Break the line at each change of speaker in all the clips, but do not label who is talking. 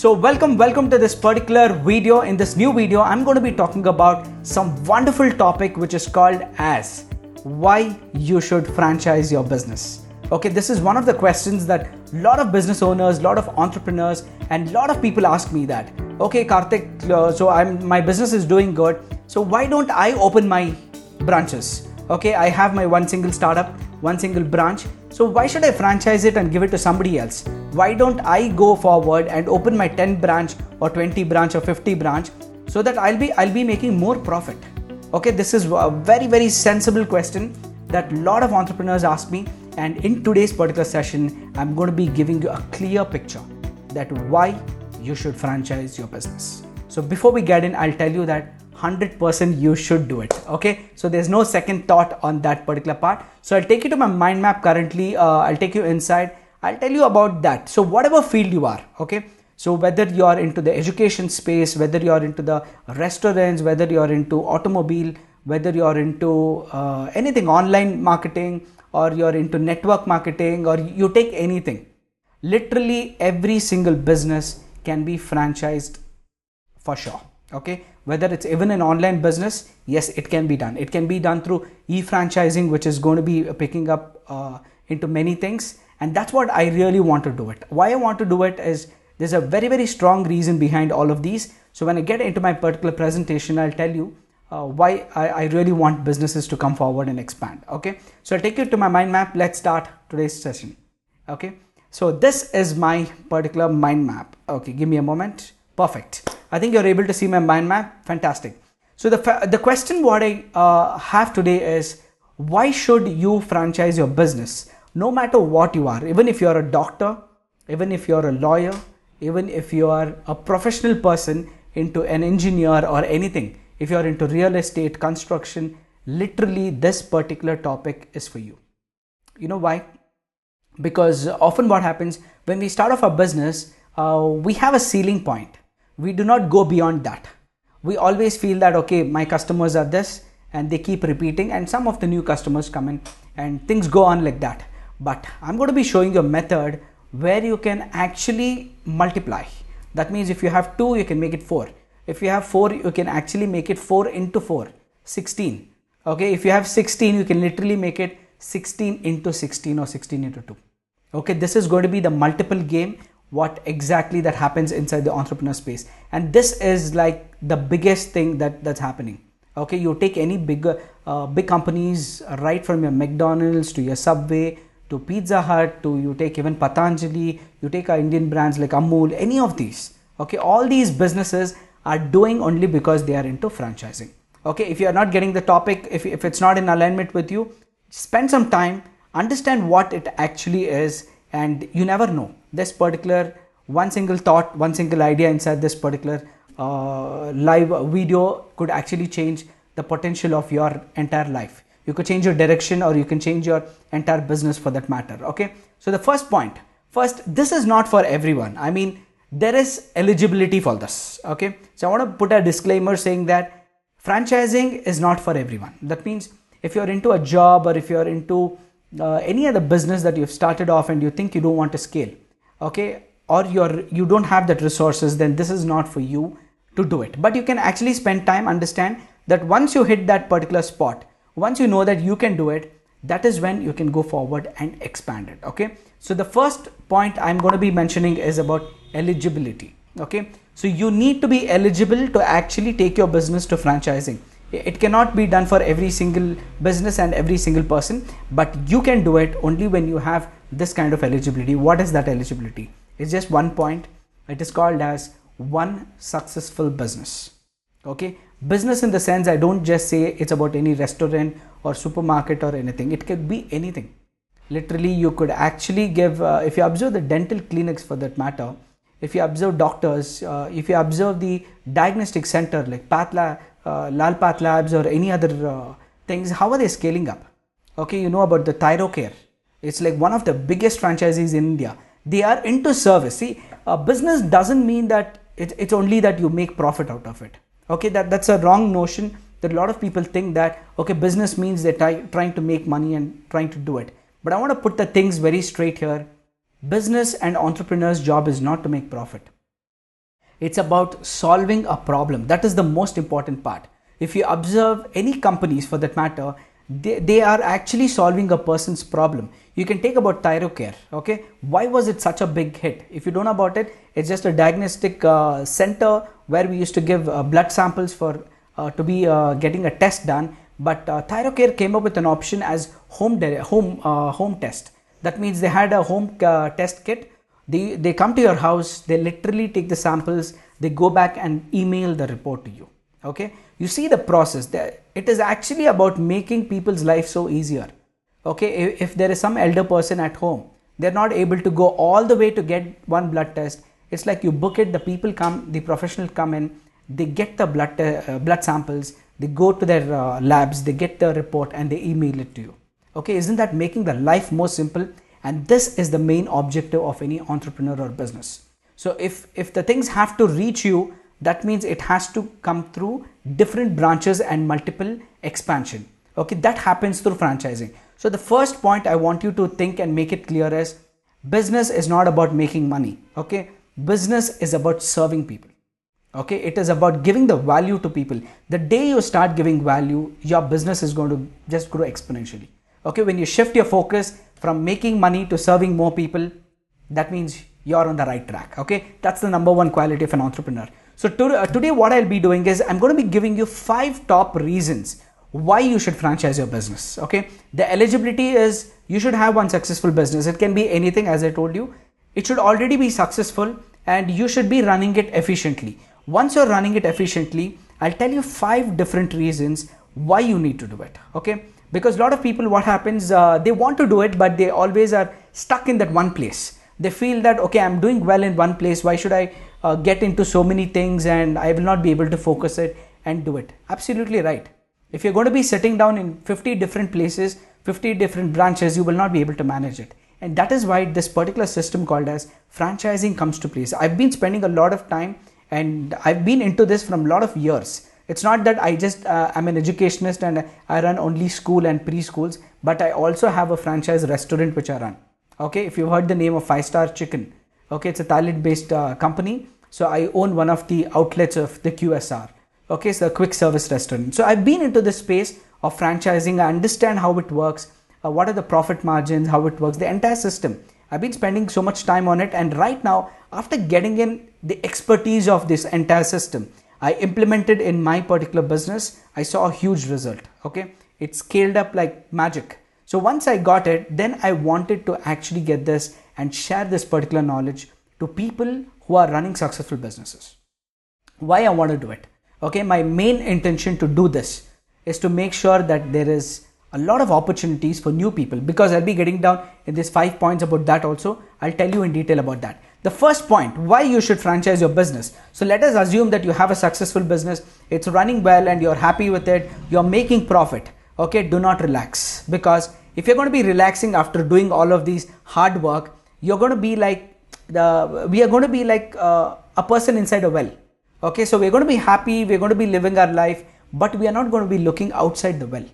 So welcome, welcome to this particular video. In this new video, I'm going to be talking about some wonderful topic which is called as why you should franchise your business. Okay, this is one of the questions that a lot of business owners, a lot of entrepreneurs, and a lot of people ask me that. Okay, Karthik, uh, so I'm my business is doing good. So why don't I open my branches? Okay, I have my one single startup, one single branch. So why should I franchise it and give it to somebody else? Why don't I go forward and open my 10 branch or 20 branch or 50 branch so that I'll be I'll be making more profit? Okay, this is a very very sensible question that a lot of entrepreneurs ask me and in today's particular session I'm going to be giving you a clear picture that why you should franchise your business. So before we get in I'll tell you that 100% you should do it okay? So there's no second thought on that particular part. So i'll take you to my mind map currently uh, i'll take you inside. I'll tell you about that. So whatever field you are okay? So whether you are into the education space whether you are into the restaurants whether you are into automobile whether you are into uh, anything online marketing or you're into network marketing or you take anything literally every single business can be franchised for sure okay? Whether it's even an online business yes it can be done. It can be done through e-franchising which is going to be picking up uh, into many things. And that's what i really want to do it. Why i want to do it is there's a very very strong reason behind all of these. So when i get into my particular presentation i'll tell you uh, why I, I really want businesses to come forward and expand. Okay? So i'll take you to my mind map. Let's start today's session. Okay? So this is my particular mind map. Okay give me a moment. Perfect I think you're able to see my mind map. Fantastic. So the, the question what I uh, have today is why should you franchise your business no matter what you are even if you're a doctor even if you're a lawyer even if you are a professional person into an engineer or anything if you're into real estate construction literally this particular topic is for you you know why because often what happens when we start off a business uh, we have a ceiling point we do not go beyond that. We always feel that okay my customers are this and they keep repeating and some of the new customers come in and things go on like that. But i'm going to be showing you a method where you can actually multiply. That means if you have 2 you can make it 4 if you have 4 you can actually make it 4 into 4 16 okay if you have 16 you can literally make it 16 into 16 or 16 into 2 okay this is going to be the multiple game what exactly that happens inside the entrepreneur space. And this is like the biggest thing that that's happening. Okay you take any bigger uh, big companies right from your mcdonald's to your subway to pizza hut to you take even patanjali you take our indian brands like amul any of these. Okay all these businesses are doing only because they are into franchising. Okay if you are not getting the topic if, if it's not in alignment with you spend some time understand what it actually is and you never know. This particular one single thought one single idea inside this particular uh, live video could actually change the potential of your entire life. You could change your direction or you can change your entire business for that matter okay? So the first point. First this is not for everyone. I mean there is eligibility for this okay? So i want to put a disclaimer saying that franchising is not for everyone. That means if you're into a job or if you're into uh, any other business that you've started off and you think you don't want to scale okay or you're you don't have that resources then this is not for you to do it. But you can actually spend time understand that once you hit that particular spot once you know that you can do it that is when you can go forward and expand it okay? So the first point i'm going to be mentioning is about eligibility okay? So you need to be eligible to actually take your business to franchising it cannot be done for every single business and every single person but you can do it only when you have this kind of eligibility. What is that eligibility? It's just one point. It is called as one successful business. Okay? Business in the sense i don't just say it's about any restaurant or supermarket or anything. It could be anything. Literally you could actually give uh, if you observe the dental clinics for that matter if you observe doctors uh, if you observe the diagnostic center like pathla uh, Lal PathLabs or any other uh, things, how are they scaling up? Okay, you know about the Thyrocare. It's like one of the biggest franchises in India. They are into service. See, a business doesn't mean that it, it's only that you make profit out of it. Okay, that, that's a wrong notion that a lot of people think that, okay, business means they're try, trying to make money and trying to do it. But I want to put the things very straight here. Business and entrepreneur's job is not to make profit. it's about solving a problem. That is the most important part. If you observe any companies for that matter, they, they are actually solving a person's problem. You can take about ThyroCare. Okay, why was it such a big hit? If you don't know about it, it's just a diagnostic uh, center where we used to give uh, blood samples for uh, to be uh, getting a test done. But uh, ThyroCare came up with an option as home home uh, home test. That means they had a home test kit. They they come to your house. They literally take the samples. They go back and email the report to you. Okay, you see the process. It is actually about making people's life so easier okay if there is some elder person at home they're not able to go all the way to get one blood test it's like you book it the people come the professional come in they get the blood uh, blood samples they go to their uh, labs they get the report and they email it to you okay isn't that making the life more simple and this is the main objective of any entrepreneur or business so if if the things have to reach you that means it has to come through different branches and multiple expansion okay that happens through franchising so the first point I want you to think and make it clear is business is not about making money. Okay. Business is about serving people. Okay. It is about giving the value to people. The day you start giving value, your business is going to just grow exponentially. Okay. When you shift your focus from making money to serving more people, that means you're on the right track. Okay. That's the number one quality of an entrepreneur. So to, uh, today what I'll be doing is I'm going to be giving you five top reasons why you should franchise your business okay the eligibility is you should have one successful business it can be anything as i told you it should already be successful and you should be running it efficiently once you're running it efficiently i'll tell you five different reasons why you need to do it okay because a lot of people what happens uh, they want to do it but they always are stuck in that one place they feel that okay i'm doing well in one place why should i uh, get into so many things and i will not be able to focus it and do it absolutely right if you're going to be sitting down in 50 different places, 50 different branches, you will not be able to manage it. And that is why this particular system called as franchising comes to place. I've been spending a lot of time and I've been into this from a lot of years. It's not that I just uh, I'm an educationist and I run only school and preschools, but I also have a franchise restaurant which I run. Okay, if you've heard the name of Five Star Chicken, okay, it's a Thailand based uh, company. So I own one of the outlets of the QSR okay so a quick service restaurant. So i've been into the space of franchising. I understand how it works. Uh, what are the profit margins how it works the entire system. I've been spending so much time on it. And right now after getting in the expertise of this entire system i implemented in my particular business i saw a huge result okay it scaled up like magic so once i got it then i wanted to actually get this and share this particular knowledge to people who are running successful businesses why i want to do it okay my main intention to do this is to make sure that there is a lot of opportunities for new people because I'll be getting down in these five points about that also. I'll tell you in detail about that. The first point, why you should franchise your business. So let us assume that you have a successful business, it's running well and you're happy with it, you're making profit. Okay, do not relax because if you're going to be relaxing after doing all of these hard work, you're going to be like the we are going to be like uh, a person inside a well okay so we're going to be happy we're going to be living our life but we are not going to be looking outside the well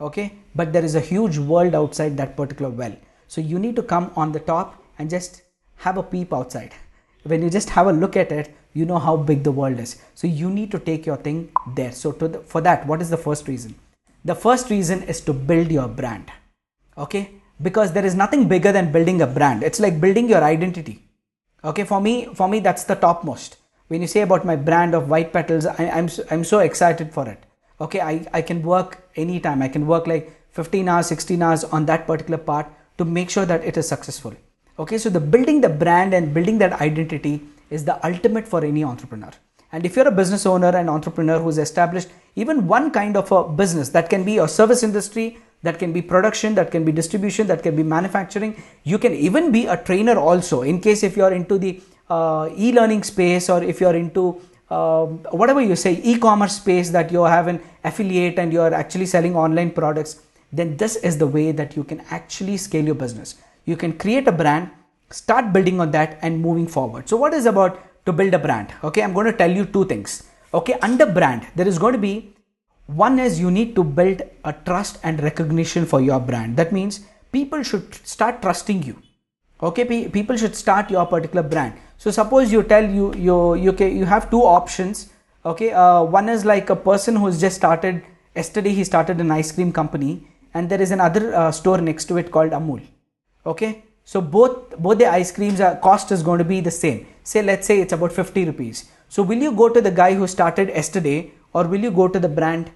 okay but there is a huge world outside that particular well so you need to come on the top and just have a peep outside. When you just have a look at it you know how big the world is. So you need to take your thing there. So the, for that what is the first reason? The first reason is to build your brand okay? Because there is nothing bigger than building a brand. It's like building your identity okay? For me for me that's the topmost. When you say about my brand of white petals I, am I'm, I'm so excited for it okay? I, I can work anytime. I can work like 15 hours 16 hours on that particular part to make sure that it is successful okay so the building the brand and building that identity is the ultimate for any entrepreneur. And if you're a business owner and entrepreneur who's established even one kind of a business that can be a service industry that can be production that can be distribution that can be manufacturing you can even be a trainer also. In case if you're into the uh, e-learning space or if you're into uh, whatever you say e-commerce space that you have an affiliate and you're actually selling online products then this is the way that you can actually scale your business you can create a brand start building on that and moving forward. So what is about to build a brand? Okay i'm going to tell you two things. Okay under brand there is going to be one is you need to build a trust and recognition for your brand. That means people should start trusting you. Okay people should start your particular brand. So suppose you tell you you you you have two options. Okay uh, one is like a person who's just started yesterday he started an ice cream company and there is another uh, store next to it called amul okay? So both both the ice creams are, cost is going to be the same. Say let's say it's about 50 rupees. So will you go to the guy who started yesterday or will you go to the brand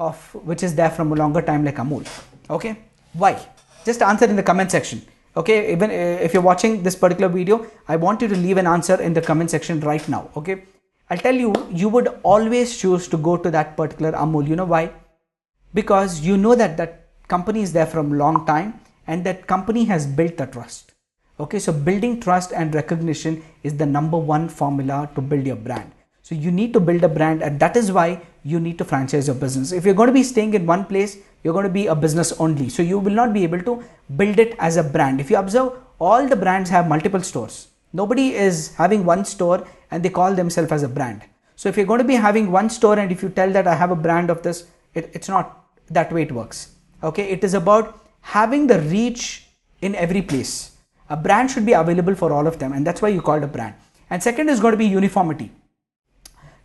of which is there from a longer time like amul? Okay? Why? Just answer in the comment section. Okay? Even uh, if you're watching this particular video i want you to leave an answer in the comment section right now. Okay? I'll tell you you would always choose to go to that particular amul. You know why? Because you know that that company is there from long time and that company has built the trust. Okay so building trust and recognition is the number one formula to build your brand. So you need to build a brand and that is why you need to franchise your business. If you're going to be staying in one place you're going to be a business only. So you will not be able to build it as a brand. If you observe all the brands have multiple stores. Nobody is having one store and they call themselves as a brand. So if you're going to be having one store and if you tell that i have a brand of this it, it's not that way it works. Okay it is about having the reach in every place. A brand should be available for all of them and that's why you call it a brand. And second is going to be uniformity.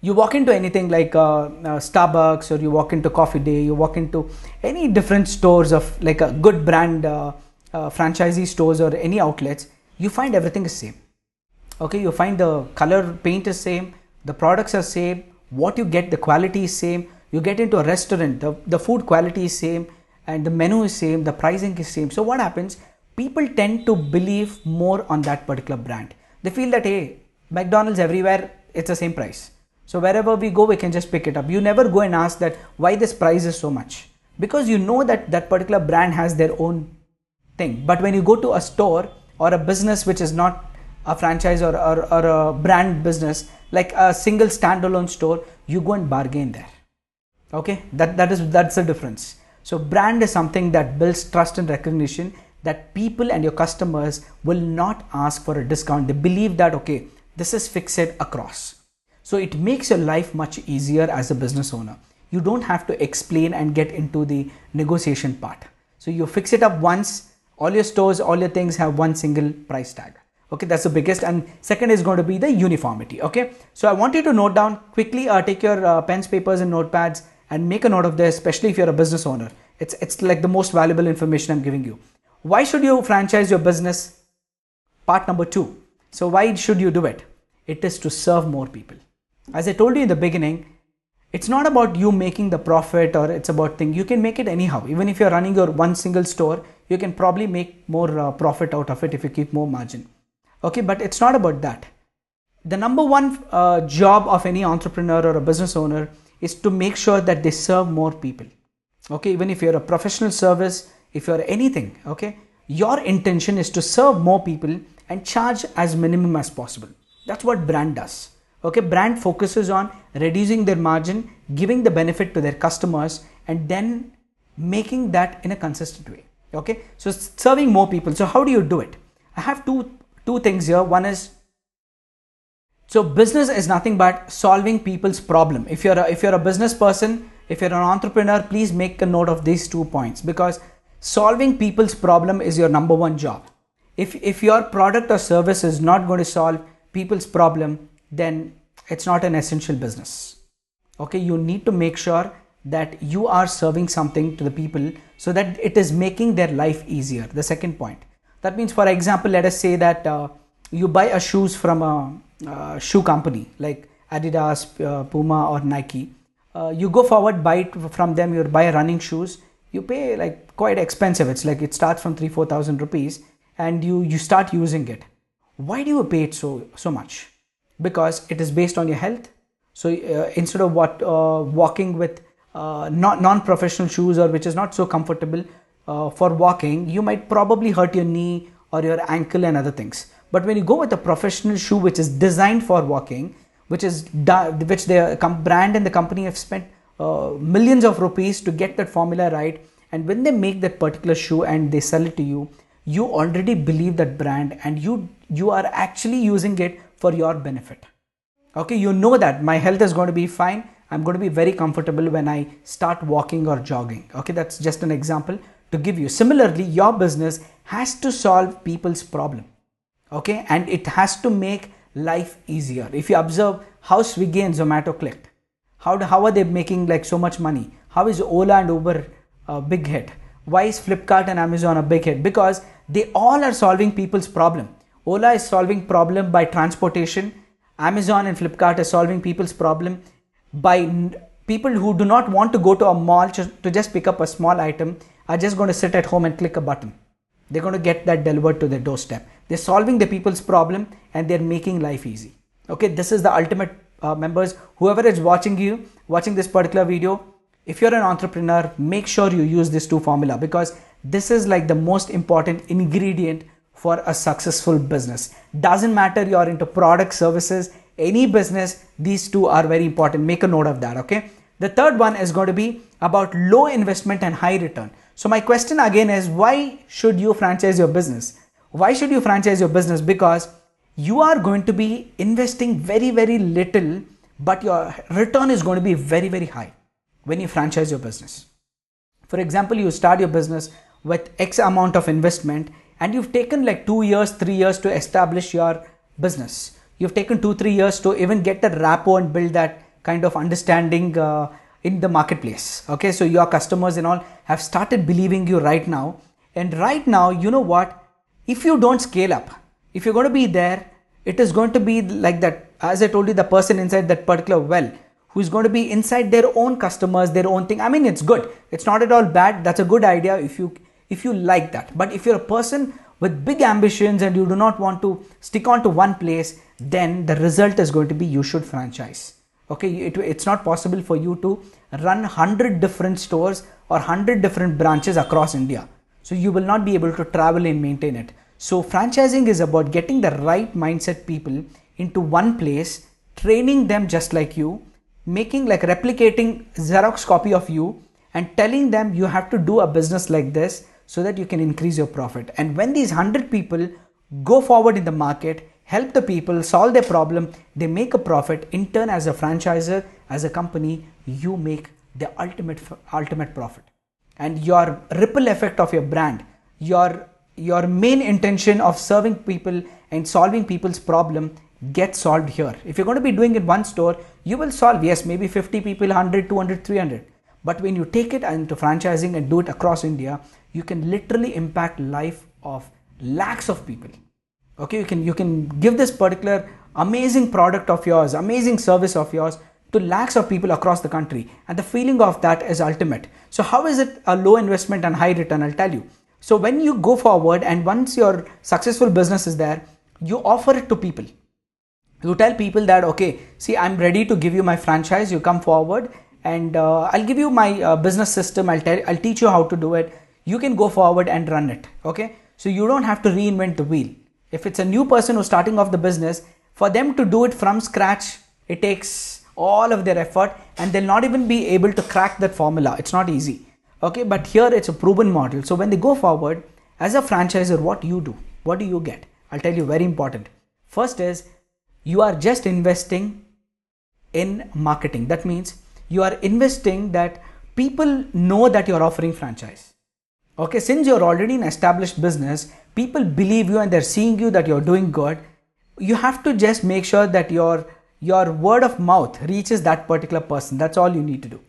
You walk into anything like uh, uh, starbucks or you walk into coffee day you walk into any different stores of like a good brand uh, uh franchisee stores or any outlets you find everything is same. Okay you find the color paint is same the products are same what you get the quality is same. You get into a restaurant the, the food quality is same and the menu is same the pricing is same. So what happens? People tend to believe more on that particular brand. They feel that hey mcdonald's everywhere it's the same price. So wherever we go we can just pick it up. You never go and ask that why this price is so much? Because you know that that particular brand has their own thing. But when you go to a store or a business which is not a franchise or, or, or a brand business like a single standalone store you go and bargain there. Okay? That that is that's the difference so brand is something that builds trust and recognition that people and your customers will not ask for a discount. They believe that okay this is fixed across. So it makes your life much easier as a business owner. You don't have to explain and get into the negotiation part. So you fix it up once all your stores all your things have one single price tag. Okay that's the biggest. And second is going to be the uniformity. Okay so i want you to note down quickly uh, take your uh, pens papers and notepads and make a note of this especially if you're a business owner it's it's like the most valuable information i'm giving you why should you franchise your business? Part number two. So, why should you do it? It is to serve more people. As I told you in the beginning, it's not about you making the profit or it's about thing. You can make it anyhow. Even if you're running your one single store, you can probably make more uh, profit out of it if you keep more margin. Okay, but it's not about that. The number one uh, job of any entrepreneur or a business owner is to make sure that they serve more people. Okay, even if you're a professional service, if you're anything, okay, your intention is to serve more people and charge as minimum as possible. That's what brand does. Okay, brand focuses on reducing their margin, giving the benefit to their customers, and then making that in a consistent way. Okay, so serving more people. So, how do you do it? I have two two things here. One is so business is nothing but solving people's problem. If you're a, if you're a business person, if you're an entrepreneur, please make a note of these two points because solving people's problem is your number one job. If if your product or service is not going to solve people's problem then it's not an essential business. Okay you need to make sure that you are serving something to the people so that it is making their life easier. The second point. That means for example let us say that uh, you buy a shoes from a, a shoe company like adidas uh, puma or nike. Uh, you go forward buy it from them you buy running shoes you pay like quite expensive. It's like it starts from 3 4000 rupees and you you start using it. Why do you pay it so so much? Because it is based on your health. So uh, instead of what uh, walking with uh, not non-professional shoes or which is not so comfortable uh, for walking you might probably hurt your knee or your ankle and other things but when you go with a professional shoe which is designed for walking which is which the brand and the company have spent uh, millions of rupees to get that formula right and when they make that particular shoe and they sell it to you you already believe that brand and you you are actually using it for your benefit. Okay you know that my health is going to be fine. I'm going to be very comfortable when i start walking or jogging. Okay that's just an example to give you. Similarly your business has to solve people's problem okay and it has to make life easier. If you observe how Swiggy and Zomato clicked, how, how are they making like so much money? How is Ola and Uber a big hit? Why is Flipkart and Amazon a big hit? Because they all are solving people's problem. Ola is solving problem by transportation. Amazon and Flipkart are solving people's problem by people who do not want to go to a mall to just pick up a small item are just going to sit at home and click a button. They're going to get that delivered to their doorstep. They're solving the people's problem and they're making life easy. Okay, this is the ultimate uh, members. Whoever is watching you, watching this particular video, if you're an entrepreneur, make sure you use this two formula because this is like the most important ingredient for a successful business. Doesn't matter you're into product services, any business, these two are very important. Make a note of that, okay? The third one is going to be about low investment and high return. So my question again is why should you franchise your business? Why should you franchise your business? Because you are going to be investing very, very little, but your return is going to be very, very high when you franchise your business. For example, you start your business with X amount of investment and you've taken like two years, three years to establish your business. You've taken two, three years to even get that rapport and build that kind of understanding uh, in the marketplace. Okay, so your customers and all have started believing you right now. And right now, you know what? If you don't scale up, if you're going to be there, it is going to be like that. As I told you, the person inside that particular well who's going to be inside their own customers, their own thing. I mean, it's good. It's not at all bad. That's a good idea if you if you like that. But if you're a person with big ambitions and you do not want to stick on to one place, then the result is going to be you should franchise. Okay, it, it's not possible for you to run 100 different stores or 100 different branches across India. So you will not be able to travel and maintain it. So franchising is about getting the right mindset people into one place, training them just like you, making like replicating Xerox copy of you and telling them you have to do a business like this so that you can increase your profit. And when these 100 people go forward in the market, help the people solve their problem, they make a profit. In turn, as a franchisor, as a company, you make the ultimate ultimate profit. And your ripple effect of your brand, your your main intention of serving people and solving people's problem get solved here. If you're going to be doing it one store, you will solve, yes, maybe 50 people, 100, 200, 300. But when you take it into franchising and do it across India, you can literally impact life of lakhs of people. Okay, you can you can give this particular amazing product of yours, amazing service of yours to lakhs of people across the country. And the feeling of that is ultimate. So how is it a low investment and high return? I'll tell you. So when you go forward and once your successful business is there, you offer it to people you tell people that okay see i'm ready to give you my franchise you come forward and uh, i'll give you my uh, business system i'll tell i'll teach you how to do it you can go forward and run it okay so you don't have to reinvent the wheel if it's a new person who's starting off the business for them to do it from scratch it takes all of their effort and they'll not even be able to crack that formula it's not easy okay but here it's a proven model so when they go forward as a franchisor what you do what do you get i'll tell you very important first is you are just investing in marketing. That means you are investing that people know that you're offering franchise. Okay, since you're already an established business, people believe you and they're seeing you that you're doing good. You have to just make sure that your your word of mouth reaches that particular person. That's all you need to do.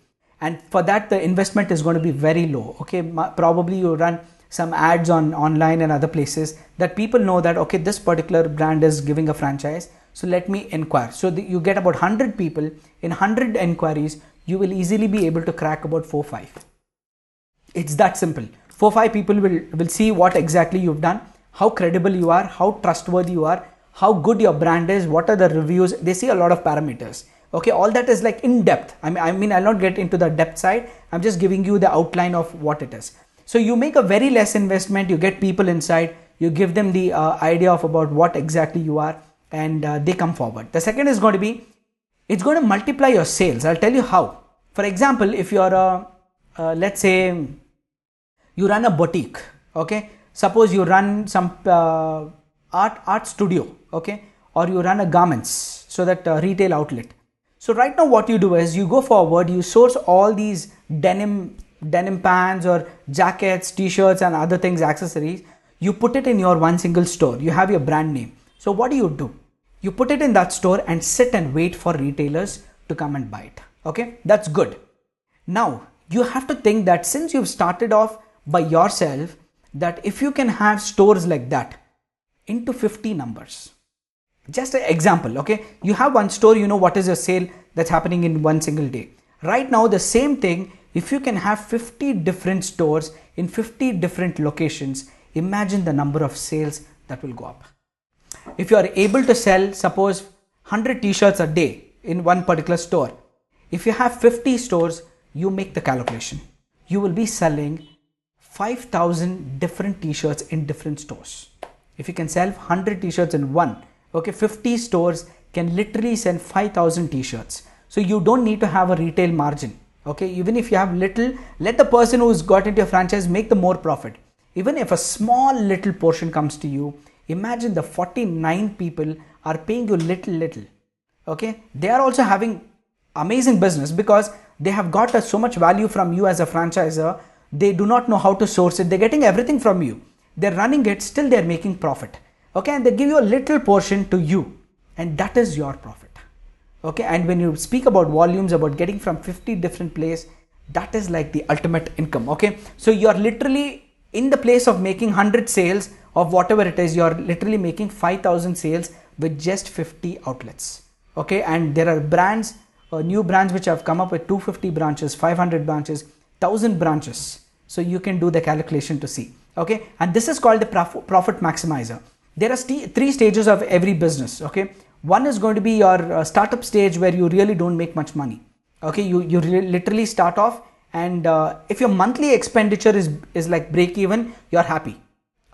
And for that, the investment is going to be very low. Okay, probably you run some ads on online and other places that people know that okay, this particular brand is giving a franchise so let me inquire. So the, you get about 100 people in 100 inquiries, you will easily be able to crack about 4 5. It's that simple. 4 5 people will, will see what exactly you've done, how credible you are, how trustworthy you are, how good your brand is, what are the reviews. They see a lot of parameters. Okay, all that is like in depth. I mean, I mean, I'll not get into the depth side. I'm just giving you the outline of what it is. So you make a very less investment, you get people inside, you give them the uh, idea of about what exactly you are and uh, they come forward. The second is going to be, it's going to multiply your sales. I'll tell you how. For example, if you're a, uh, let's say you run a boutique, okay? Suppose you run some uh, art art studio, okay? Or you run a garments, so that uh, retail outlet. So right now what you do is you go forward, you source all these denim denim pants or jackets, t-shirts and other things, accessories. You put it in your one single store. You have your brand name. So what do you do? you put it in that store and sit and wait for retailers to come and buy it okay that's good now you have to think that since you've started off by yourself that if you can have stores like that into 50 numbers just an example okay? You have one store you know what is your sale that's happening in one single day. Right now the same thing if you can have 50 different stores in 50 different locations imagine the number of sales that will go up. If you are able to sell suppose 100 t-shirts a day in one particular store if you have 50 stores you make the calculation. You will be selling 5000 different t-shirts in different stores. If you can sell 100 t-shirts in one okay 50 stores can literally send 5000 t-shirts. So you don't need to have a retail margin. Okay even if you have little let the person who's got into your franchise make the more profit. Even if a small little portion comes to you imagine the 49 people are paying you little little. Okay they are also having amazing business because they have got so much value from you as a franchisor they do not know how to source it. They're getting everything from you. They're running it still they're making profit okay and they give you a little portion to you and that is your profit. Okay and when you speak about volumes about getting from 50 different place that is like the ultimate income. Okay so you're literally in the place of making 100 sales of whatever it is you're literally making 5000 sales with just 50 outlets. Okay and there are brands uh, new brands which have come up with 250 branches 500 branches 1000 branches. So you can do the calculation to see. Okay and this is called the prof- profit maximizer there are st- three stages of every business okay? One is going to be your uh, startup stage where you really don't make much money okay? You you literally start off and uh, if your monthly expenditure is is like break even you're happy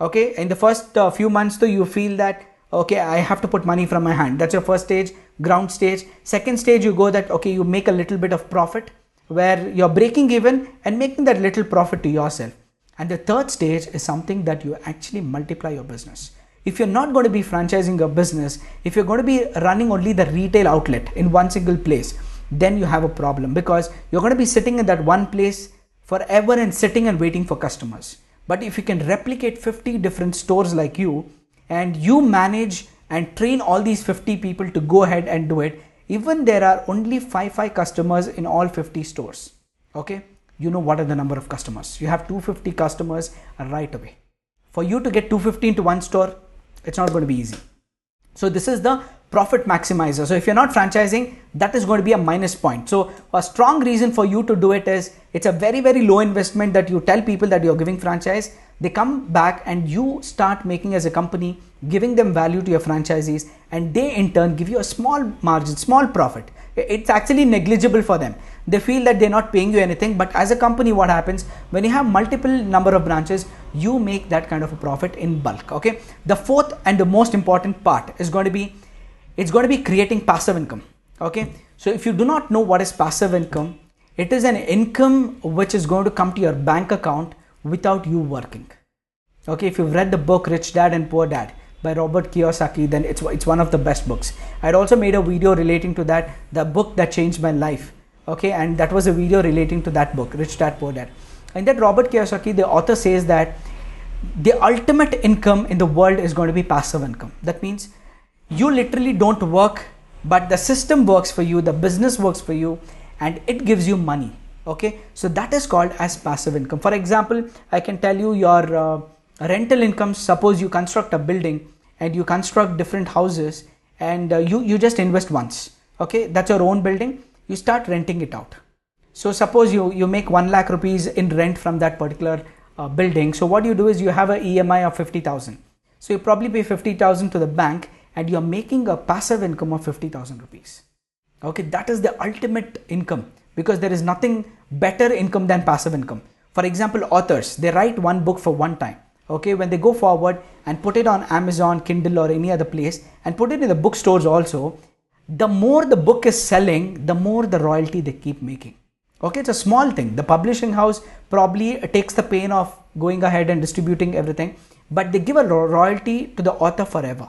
okay? In the first uh, few months though you feel that okay i have to put money from my hand. That's your first stage ground stage. Second stage you go that okay you make a little bit of profit where you're breaking even and making that little profit to yourself. And the third stage is something that you actually multiply your business if you're not going to be franchising a business if you're going to be running only the retail outlet in one single place then you have a problem because you're going to be sitting in that one place forever and sitting and waiting for customers. But if you can replicate 50 different stores like you and you manage and train all these 50 people to go ahead and do it even there are only 5 5 customers in all 50 stores okay? You know what are the number of customers. You have 250 customers right away. For you to get 250 into one store it's not going to be easy. So this is the profit maximizer. So if you're not franchising that is going to be a minus point. So a strong reason for you to do it is it's a very very low investment that you tell people that you're giving franchise they come back and you start making as a company giving them value to your franchisees and they in turn give you a small margin small profit. It's actually negligible for them. They feel that they're not paying you anything but as a company what happens? When you have multiple number of branches you make that kind of a profit in bulk okay? The fourth and the most important part is going to be it's going to be creating passive income okay? So if you do not know what is passive income it is an income which is going to come to your bank account without you working. Okay if you've read the book rich dad and poor dad by robert kiyosaki then it's it's one of the best books. I'd also made a video relating to that the book that changed my life. Okay and that was a video relating to that book rich dad poor dad. And that robert kiyosaki the author says that the ultimate income in the world is going to be passive income. That means you literally don't work but the system works for you the business works for you and it gives you money okay so that is called as passive income. For example i can tell you your uh, rental income. Suppose you construct a building and you construct different houses and uh, you you just invest once. Okay that's your own building. You start renting it out. So suppose you you make 1 lakh rupees in rent from that particular uh, building. So what you do is you have a emi of 50000 so you probably pay 50000 to the bank and you're making a passive income of 50000 rupees. Okay that is the ultimate income because there is nothing better income than passive income. For example authors they write one book for one time. Okay when they go forward and put it on amazon kindle or any other place and put it in the bookstores also the more the book is selling the more the royalty they keep making. Okay it's a small thing. The publishing house probably takes the pain of going ahead and distributing everything but they give a royalty to the author forever.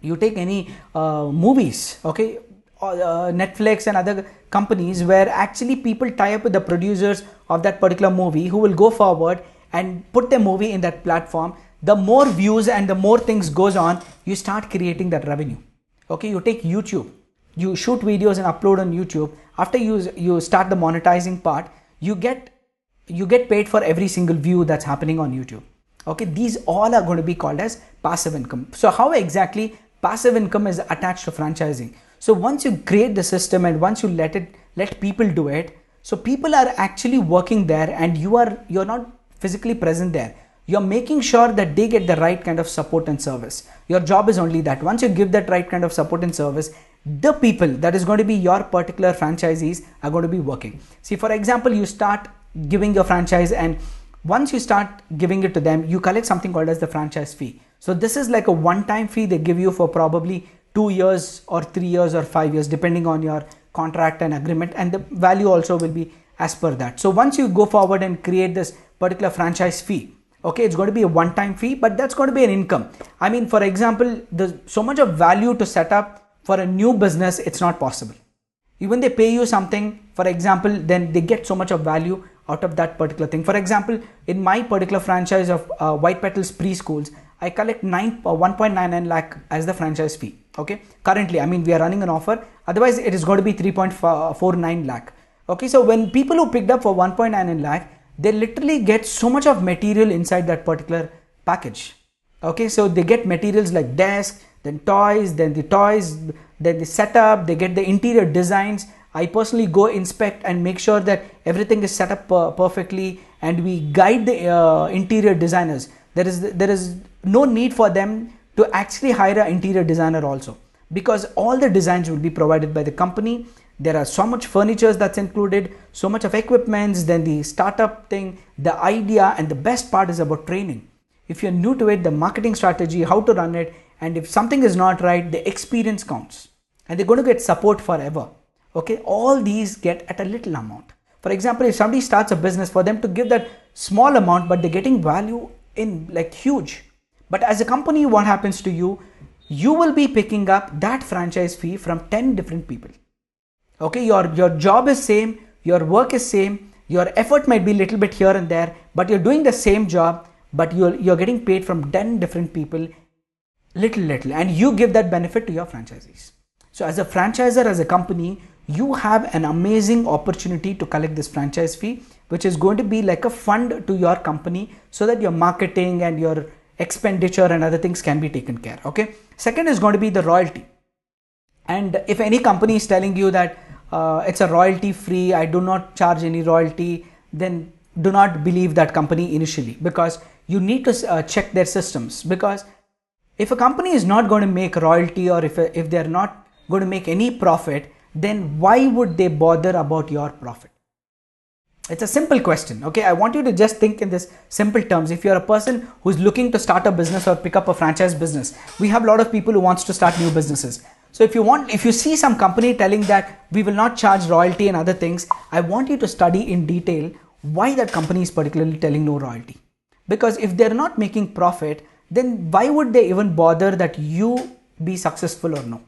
You take any uh, movies okay Uh, netflix and other companies where actually people tie up with the producers of that particular movie who will go forward and put the movie in that platform. The more views and the more things goes on you start creating that revenue. Okay you take youtube. You shoot videos and upload on youtube. After you you start the monetizing part you get you get paid for every single view that's happening on youtube. Okay these all are going to be called as passive income. So how exactly passive income is attached to franchising so once you create the system and once you let it let people do it so people are actually working there and you are you're not physically present there. You're making sure that they get the right kind of support and service. Your job is only that. Once you give that right kind of support and service the people that is going to be your particular franchisees are going to be working. See for example you start giving your franchise and once you start giving it to them you collect something called as the franchise fee. So this is like a one time fee they give you for probably 2 years or 3 years or 5 years depending on your contract and agreement and the value also will be as per that. So once you go forward and create this particular franchise fee okay it's going to be a one time fee but that's going to be an income. I mean for example there's so much of value to set up for a new business it's not possible. Even they pay you something for example then they get so much of value out of that particular thing. For example in my particular franchise of uh, white petals preschools i collect 9 uh, 1.99 lakh as the franchise fee okay? Currently i mean we are running an offer. Otherwise it is going to be 3.49 lakh okay? So when people who picked up for 1.99 lakh they literally get so much of material inside that particular package okay? So they get materials like desk then toys then the toys then the setup they get the interior designs. I personally go inspect and make sure that everything is set up uh, perfectly and we guide the uh, interior designers there is there is no need for them to actually hire an interior designer also. Because all the designs will be provided by the company. There are so much furniture that's included so much of equipments then the startup thing the idea and the best part is about training. If you're new to it the marketing strategy how to run it and if something is not right the experience counts. And they're going to get support forever. Okay? All these get at a little amount. For example if somebody starts a business for them to give that small amount but they're getting value in like huge. But as a company what happens to you? You will be picking up that franchise fee from 10 different people. Okay your your job is same your work is same your effort might be little bit here and there but you're doing the same job but you're you're getting paid from 10 different people little little and you give that benefit to your franchisees. So as a franchisor as a company you have an amazing opportunity to collect this franchise fee which is going to be like a fund to your company so that your marketing and your expenditure and other things can be taken care okay second is going to be the royalty and if any company is telling you that uh, it's a royalty free i do not charge any royalty then do not believe that company initially because you need to uh, check their systems because if a company is not going to make royalty or if, if they're not going to make any profit, then why would they bother about your profit? It's a simple question. Okay, I want you to just think in this simple terms. If you're a person who's looking to start a business or pick up a franchise business, we have a lot of people who wants to start new businesses. So if you want, if you see some company telling that we will not charge royalty and other things, I want you to study in detail why that company is particularly telling no royalty. Because if they're not making profit, then why would they even bother that you be successful or no?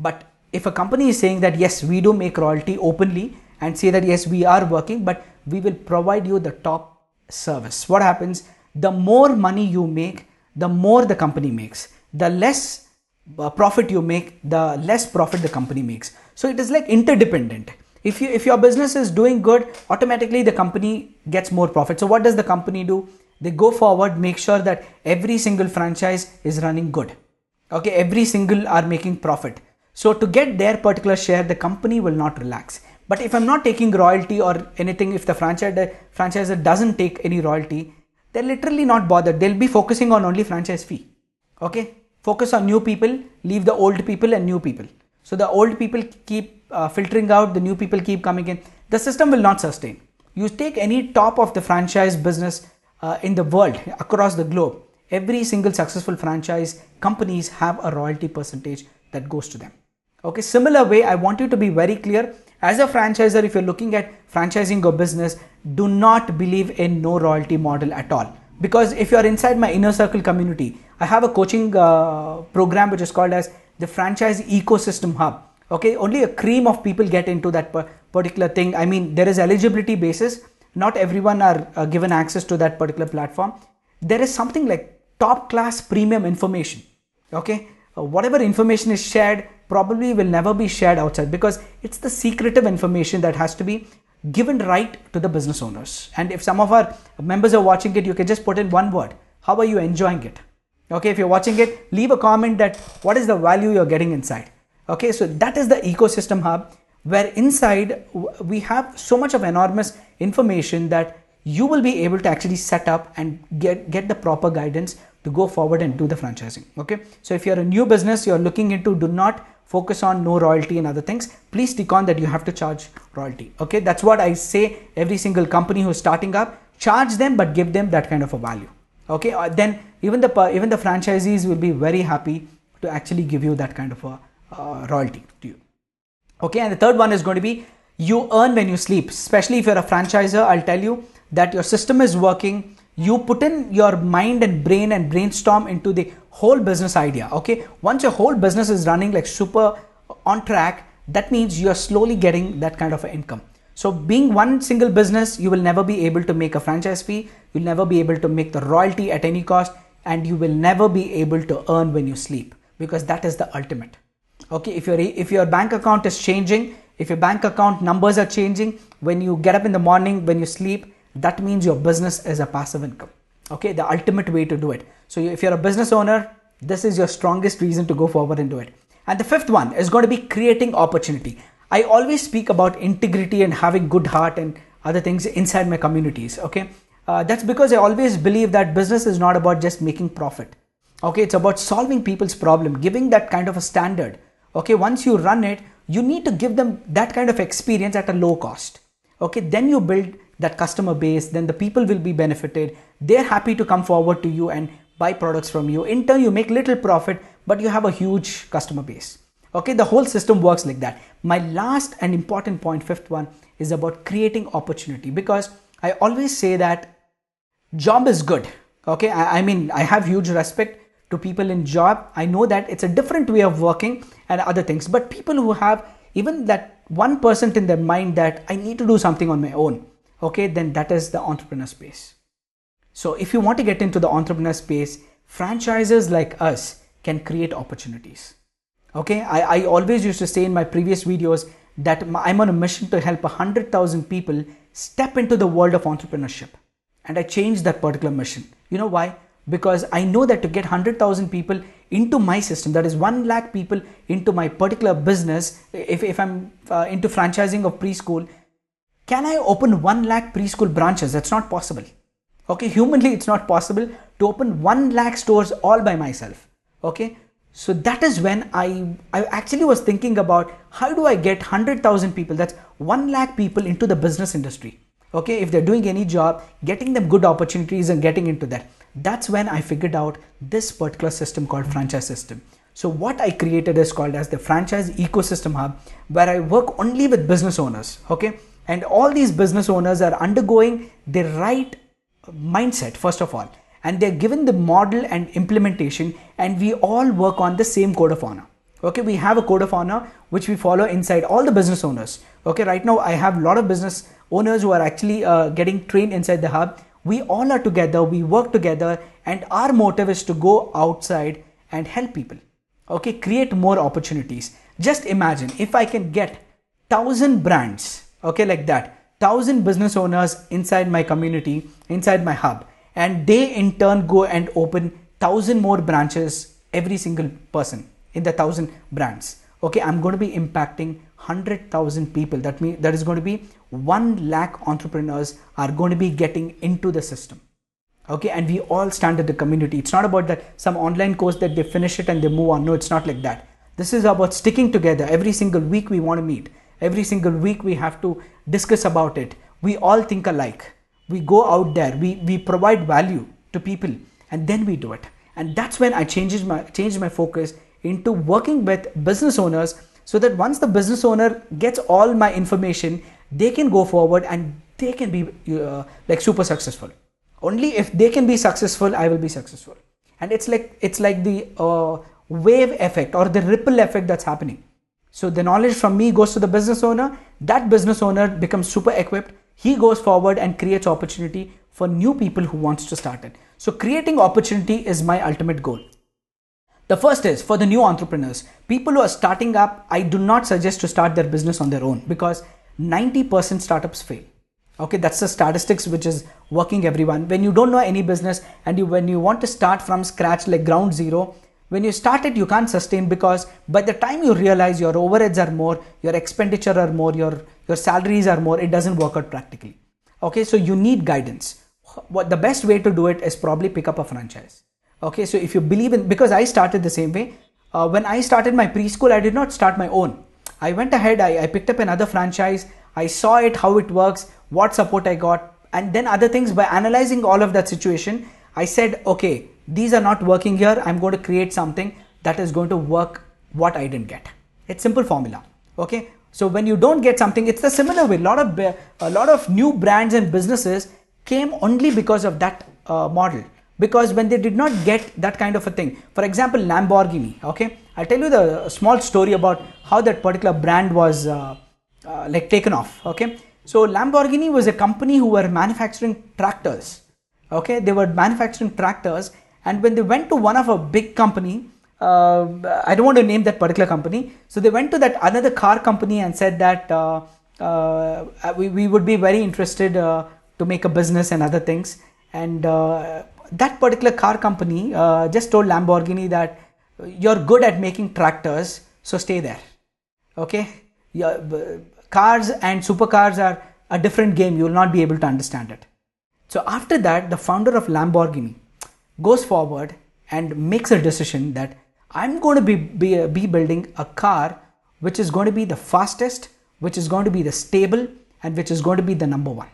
But if a company is saying that yes, we do make royalty openly and say that yes, we are working, but we will provide you the top service. What happens? The more money you make, the more the company makes. The less uh, profit you make, the less profit the company makes. So it is like interdependent. If you if your business is doing good, automatically the company gets more profit. So what does the company do? they go forward make sure that every single franchise is running good okay every single are making profit so to get their particular share the company will not relax but if i'm not taking royalty or anything if the franchise franchisor doesn't take any royalty they're literally not bothered. They'll be focusing on only franchise fee. Okay? Focus on new people leave the old people and new people. So the old people keep uh, filtering out the new people keep coming in. The system will not sustain. You take any top of the franchise business uh, in the world across the globe every single successful franchise companies have a royalty percentage that goes to them. Okay? Similar way i want you to be very clear as a franchisor if you're looking at franchising your business do not believe in no royalty model at all. Because if you're inside my inner circle community i have a coaching uh, program which is called as the franchise ecosystem hub. Okay? Only a cream of people get into that particular thing. I mean there is eligibility basis. Not everyone are uh, given access to that particular platform. There is something like top class premium information. Okay? Uh, whatever information is shared probably will never be shared outside because it's the secretive information that has to be given right to the business owners. And if some of our members are watching it, you can just put in one word. How are you enjoying it? Okay, if you're watching it, leave a comment that what is the value you're getting inside. Okay, so that is the ecosystem hub where inside we have so much of enormous information that you will be able to actually set up and get, get the proper guidance to go forward and do the franchising. Okay, so if you're a new business you're looking into, do not focus on no royalty and other things. Please stick on that you have to charge royalty. Okay, that's what I say every single company who's starting up, charge them but give them that kind of a value. Okay, uh, then even the even the franchisees will be very happy to actually give you that kind of a uh, royalty to you. Okay, and the third one is going to be you earn when you sleep. Especially if you're a franchisor, I'll tell you that your system is working. You put in your mind and brain and brainstorm into the whole business idea. Okay, once your whole business is running like super on track, that means you're slowly getting that kind of income. So, being one single business, you will never be able to make a franchise fee, you'll never be able to make the royalty at any cost, and you will never be able to earn when you sleep because that is the ultimate okay if your if your bank account is changing if your bank account numbers are changing when you get up in the morning when you sleep that means your business is a passive income. Okay the ultimate way to do it. So if you're a business owner this is your strongest reason to go forward and do it. And the fifth one is going to be creating opportunity. I always speak about integrity and having good heart and other things inside my communities okay? Uh, that's because i always believe that business is not about just making profit. Okay it's about solving people's problem giving that kind of a standard. Okay once you run it you need to give them that kind of experience at a low cost. Okay then you build that customer base then the people will be benefited. They're happy to come forward to you and buy products from you. In turn you make little profit but you have a huge customer base. Okay the whole system works like that. My last and important point fifth one is about creating opportunity. Because i always say that job is good. Okay I, I mean i have huge respect to people in job. I know that it's a different way of working and other things. But people who have even that 1% in their mind that i need to do something on my own okay then that is the entrepreneur space. So if you want to get into the entrepreneur space franchises like us can create opportunities. Okay I, I always used to say in my previous videos that i'm on a mission to help 100000 people step into the world of entrepreneurship. And i changed that particular mission. You know why? Because I know that to get 100,000 people into my system, that is 1 lakh people into my particular business, if, if I'm uh, into franchising of preschool, can I open 1 lakh preschool branches? That's not possible. Okay, humanly, it's not possible to open 1 lakh stores all by myself. Okay, so that is when I, I actually was thinking about how do I get 100,000 people, that's 1 lakh people into the business industry. Okay, if they're doing any job, getting them good opportunities and getting into that that's when I figured out this particular system called franchise system. So what I created is called as the franchise ecosystem hub where I work only with business owners. Okay. And all these business owners are undergoing the right mindset, first of all, and they're given the model and implementation, and we all work on the same code of honor. Okay, we have a code of honor which we follow inside all the business owners. Okay, right now I have a lot of business owners who are actually uh, getting trained inside the hub we all are together, we work together, and our motive is to go outside and help people. Okay, create more opportunities. Just imagine if I can get thousand brands, okay, like that, thousand business owners inside my community, inside my hub, and they in turn go and open thousand more branches every single person in the thousand brands. Okay, I'm going to be impacting 100,000 people. That means that is going to be 1 lakh entrepreneurs are going to be getting into the system. Okay, and we all stand at the community. It's not about that some online course that they finish it and they move on. No, it's not like that. This is about sticking together. Every single week we want to meet. Every single week we have to discuss about it. We all think alike. We go out there. We we provide value to people, and then we do it. And that's when I changed my changed my focus into working with business owners so that once the business owner gets all my information they can go forward and they can be uh, like super successful only if they can be successful i will be successful and it's like it's like the uh, wave effect or the ripple effect that's happening so the knowledge from me goes to the business owner. That business owner becomes super equipped. He goes forward and creates opportunity for new people who wants to start it. So creating opportunity is my ultimate goal. The first is for the new entrepreneurs, people who are starting up, I do not suggest to start their business on their own because 90% startups fail. Okay, that's the statistics which is working everyone. When you don't know any business and you when you want to start from scratch like ground zero, when you start it you can't sustain because by the time you realize your overheads are more, your expenditure are more, your your salaries are more, it doesn't work out practically. Okay, so you need guidance. What the best way to do it is probably pick up a franchise. Okay so if you believe in because i started the same way. Uh, when i started my preschool i did not start my own. I went ahead I, I picked up another franchise. I saw it how it works what support i got. And then other things by analyzing all of that situation i said okay these are not working here i'm going to create something that is going to work what i didn't get. It's simple formula okay? So when you don't get something it's the similar way. A lot of a lot of new brands and businesses came only because of that uh, model. Because when they did not get that kind of a thing for example lamborghini okay? I'll tell you the small story about how that particular brand was uh, uh, like taken off okay? So lamborghini was a company who were manufacturing tractors okay? They were manufacturing tractors and when they went to one of a big company uh, i don't want to name that particular company so they went to that another car company and said that uh, uh, we, we would be very interested uh, to make a business and other things and that particular car company uh, just told Lamborghini that you're good at making tractors, so stay there. Okay, yeah, cars and supercars are a different game. You will not be able to understand it. So after that, the founder of Lamborghini goes forward and makes a decision that I'm going to be, be, be building a car which is going to be the fastest, which is going to be the stable, and which is going to be the number one.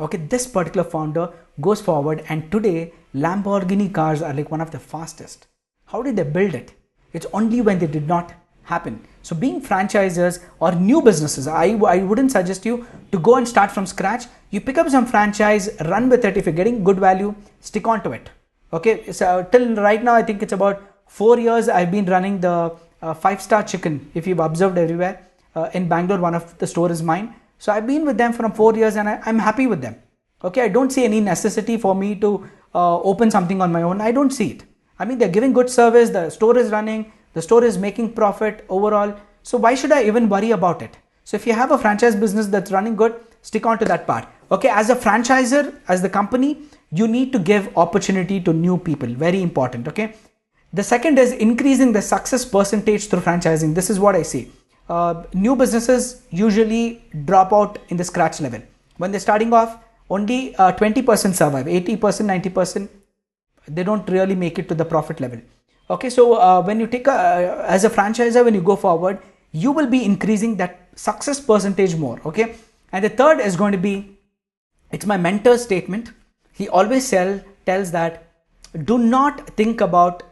Okay this particular founder goes forward and today lamborghini cars are like one of the fastest. How did they build it? It's only when they did not happen. So being franchisers or new businesses I, I wouldn't suggest you to go and start from scratch. You pick up some franchise run with it. If you're getting good value stick on to it okay so till right now i think it's about four years i've been running the uh, five star chicken if you've observed everywhere uh, in bangalore one of the store is mine so I've been with them for four years and I, am happy with them. Okay, I don't see any necessity for me to uh, open something on my own. I don't see it. I mean, they're giving good service, the store is running, the store is making profit overall. So why should I even worry about it? So if you have a franchise business that's running good, stick on to that part. Okay, as a franchisor, as the company, you need to give opportunity to new people. Very important. Okay. The second is increasing the success percentage through franchising. This is what I see uh, new businesses usually drop out in the scratch level. When they're starting off, only uh, 20% survive, 80%, 90%, they don't really make it to the profit level. Okay, so uh, when you take a, uh, as a franchisor, when you go forward, you will be increasing that success percentage more. Okay, and the third is going to be it's my mentor's statement. He always sell, tells that do not think about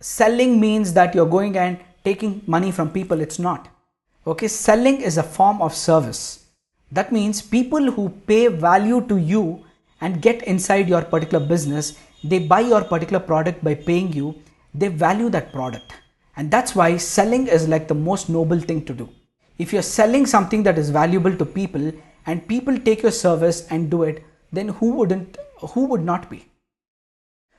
selling means that you're going and taking money from people. It's not Okay, selling is a form of service. That means people who pay value to you and get inside your particular business, they buy your particular product by paying you, they value that product. And that's why selling is like the most noble thing to do. If you're selling something that is valuable to people and people take your service and do it, then who wouldn't, who would not be?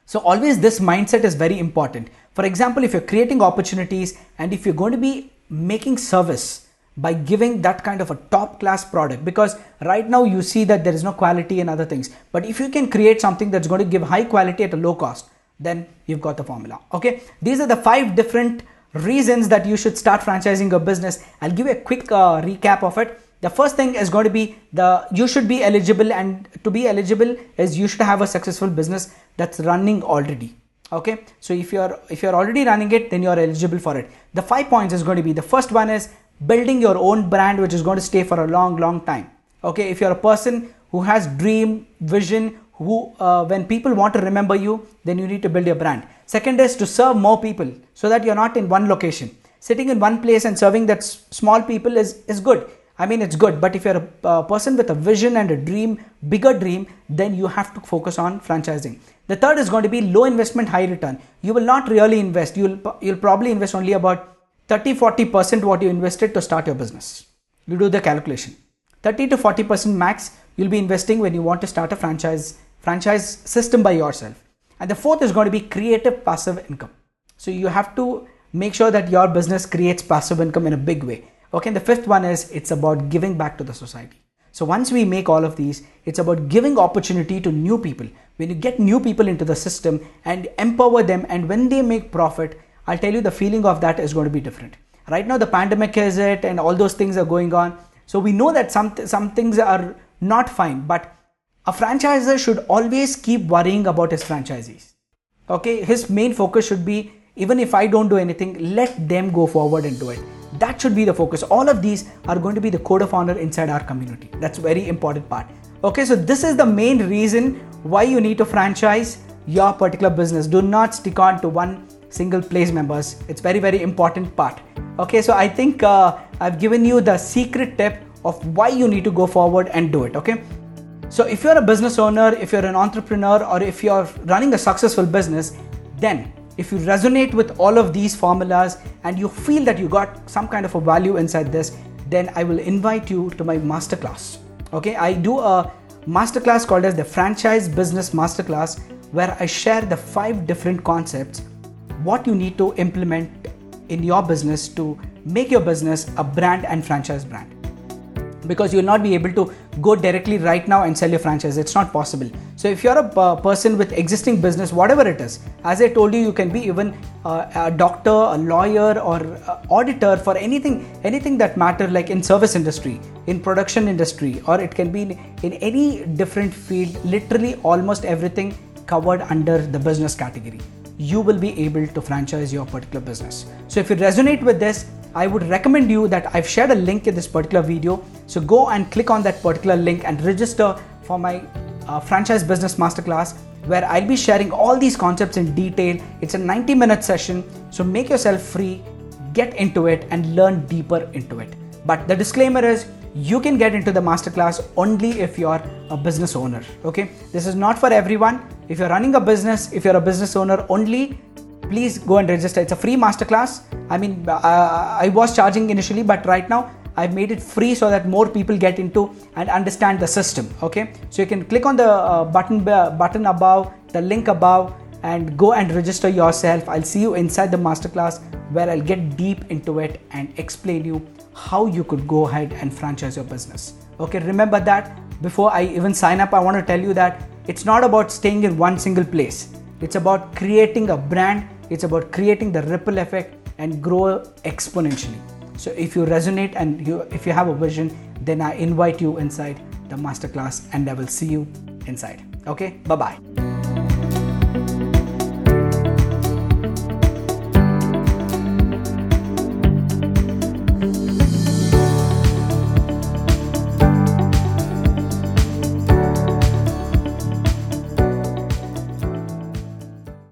So always this mindset is very important. For example, if you're creating opportunities and if you're going to be making service by giving that kind of a top class product because right now you see that there is no quality and other things. But if you can create something that's going to give high quality at a low cost then you've got the formula. Okay? These are the five different reasons that you should start franchising your business. I'll give you a quick uh, recap of it the first thing is going to be the you should be eligible and to be eligible is you should have a successful business that's running already. Okay? So if you're if you're already running it then you're eligible for it. The five points is going to be the first one is building your own brand which is going to stay for a long long time. Okay? If you're a person who has dream vision who uh, when people want to remember you then you need to build your brand. Second is to serve more people so that you're not in one location. Sitting in one place and serving that small people is is good I mean, it's good, but if you're a, a person with a vision and a dream, bigger dream, then you have to focus on franchising. The third is going to be low investment, high return. You will not really invest. You'll, you'll probably invest only about 30 40% what you invested to start your business. You do the calculation. 30 to 40% max you'll be investing when you want to start a franchise franchise system by yourself. And the fourth is going to be creative passive income. So you have to make sure that your business creates passive income in a big way. Okay, and the fifth one is it's about giving back to the society. So once we make all of these, it's about giving opportunity to new people. When you get new people into the system and empower them, and when they make profit, I'll tell you the feeling of that is going to be different. Right now, the pandemic is it, and all those things are going on. So we know that some some things are not fine, but a franchisor should always keep worrying about his franchisees. Okay, his main focus should be even if I don't do anything, let them go forward and do it. That should be the focus. All of these are going to be the code of honor inside our community. That's very important part. Okay, so this is the main reason why you need to franchise your particular business. Do not stick on to one single place members. It's very, very important part. Okay, so I think uh, I've given you the secret tip of why you need to go forward and do it. Okay. So if you're a business owner, if you're an entrepreneur, or if you're running a successful business, then if you resonate with all of these formulas and you feel that you got some kind of a value inside this, then I will invite you to my masterclass. Okay, I do a masterclass called as the Franchise Business Masterclass where I share the five different concepts what you need to implement in your business to make your business a brand and franchise brand because you'll not be able to go directly right now and sell your franchise. It's not possible. So if you're a uh, person with existing business whatever it is as i told you you can be even uh, a doctor a lawyer or uh, auditor for anything anything that matter like in service industry in production industry or it can be in, in any different field literally almost everything covered under the business category. You will be able to franchise your particular business. So if you resonate with this I would recommend you that I've shared a link in this particular video. So go and click on that particular link and register for my uh, franchise business masterclass where I'll be sharing all these concepts in detail. It's a 90 minute session. So make yourself free, get into it and learn deeper into it. But the disclaimer is you can get into the masterclass only if you're a business owner. Okay. This is not for everyone. If you're running a business, if you're a business owner only, please go and register. It's a free masterclass. I mean, uh, I was charging initially, but right now I've made it free so that more people get into and understand the system. Okay, so you can click on the uh, button button above, the link above, and go and register yourself. I'll see you inside the masterclass where I'll get deep into it and explain you how you could go ahead and franchise your business. Okay, remember that before I even sign up, I want to tell you that it's not about staying in one single place. It's about creating a brand it's about creating the ripple effect and grow exponentially. So if you resonate and you if you have a vision, then I invite you inside the masterclass and I will see you inside. Okay? Bye-bye.